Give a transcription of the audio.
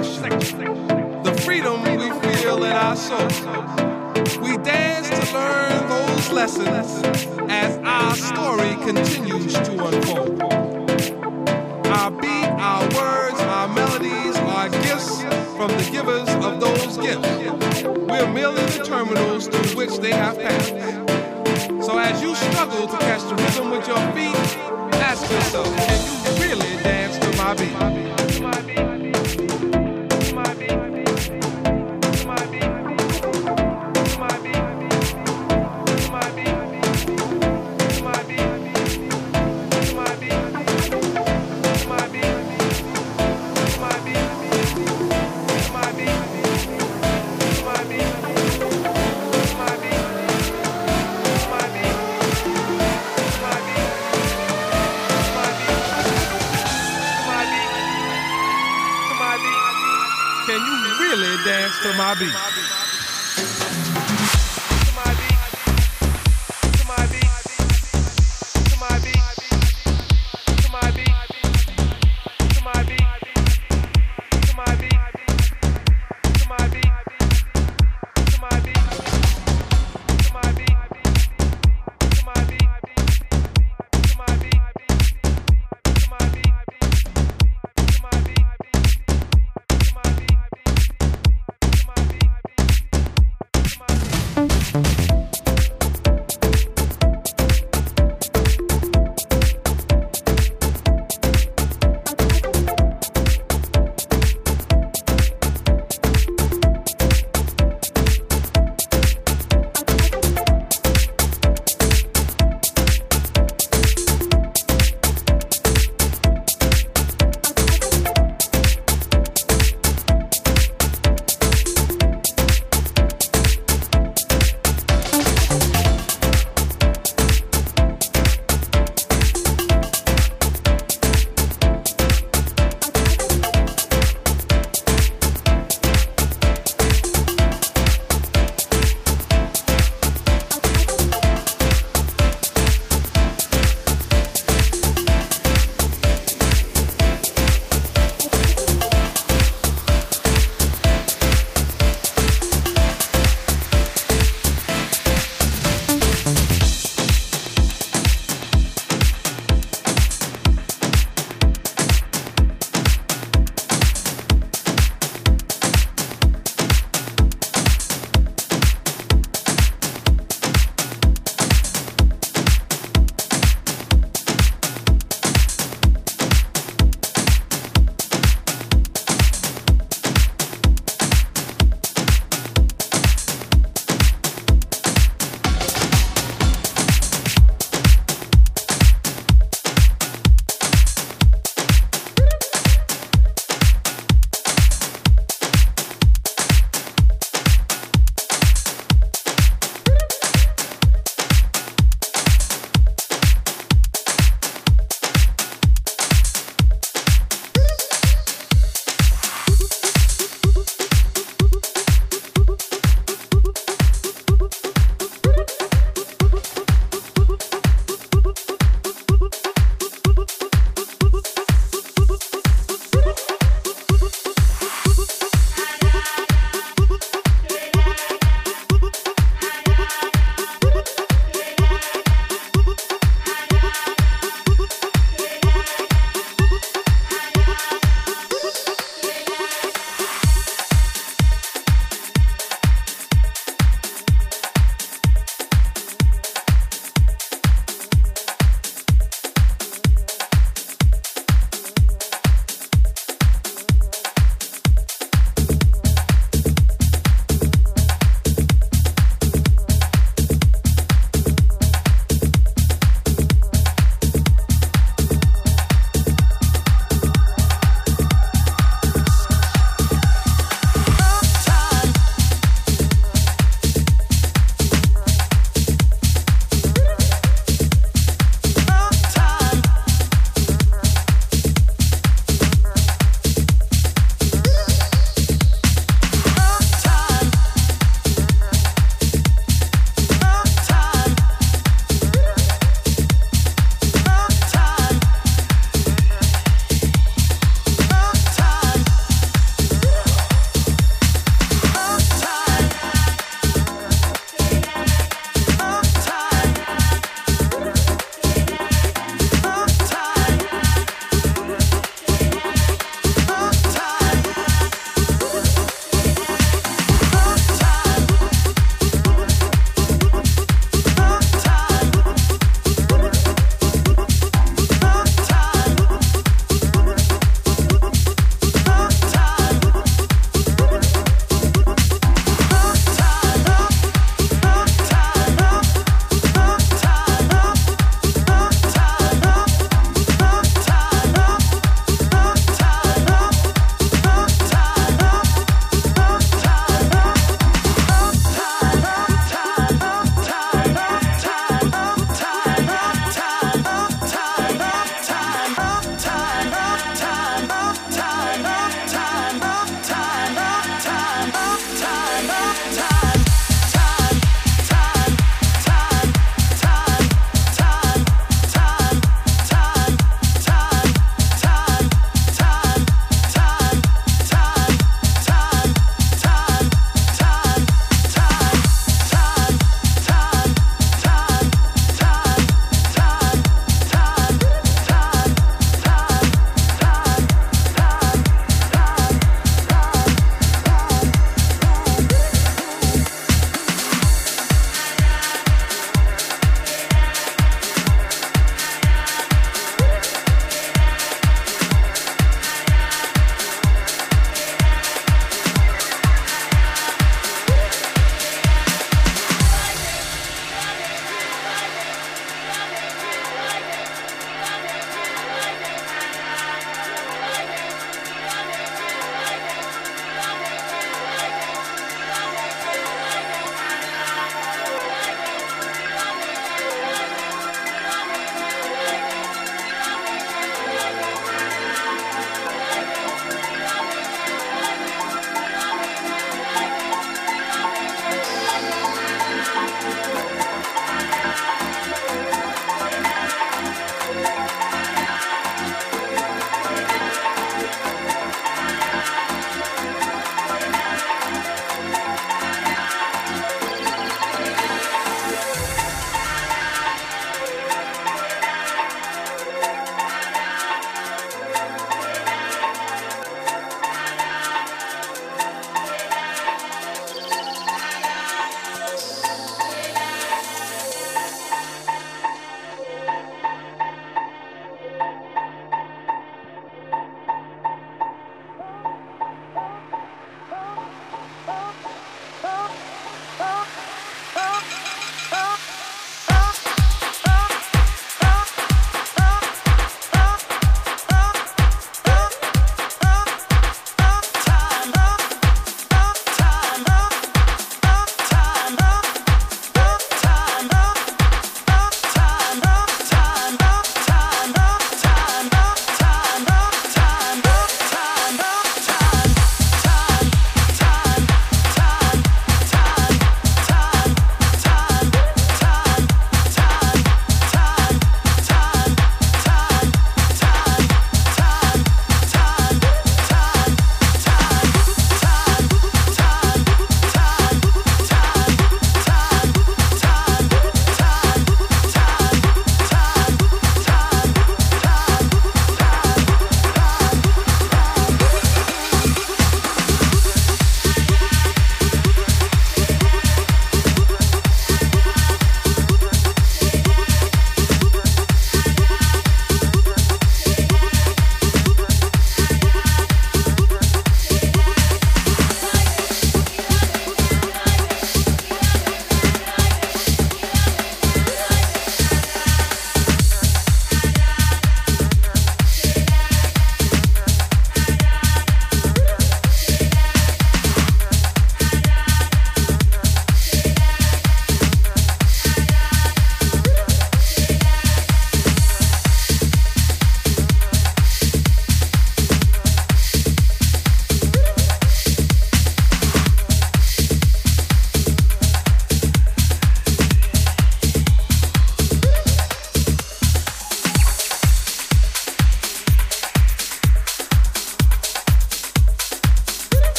section. The freedom we feel in our soul. We dance to learn those lessons as our story continues to unfold. Our beat, our words, our melodies are gifts from the givers of those gifts. We're merely the terminals through which they have passed. So as you struggle to catch the rhythm with your feet, ask yourself, can you really dance to my beat? Really dance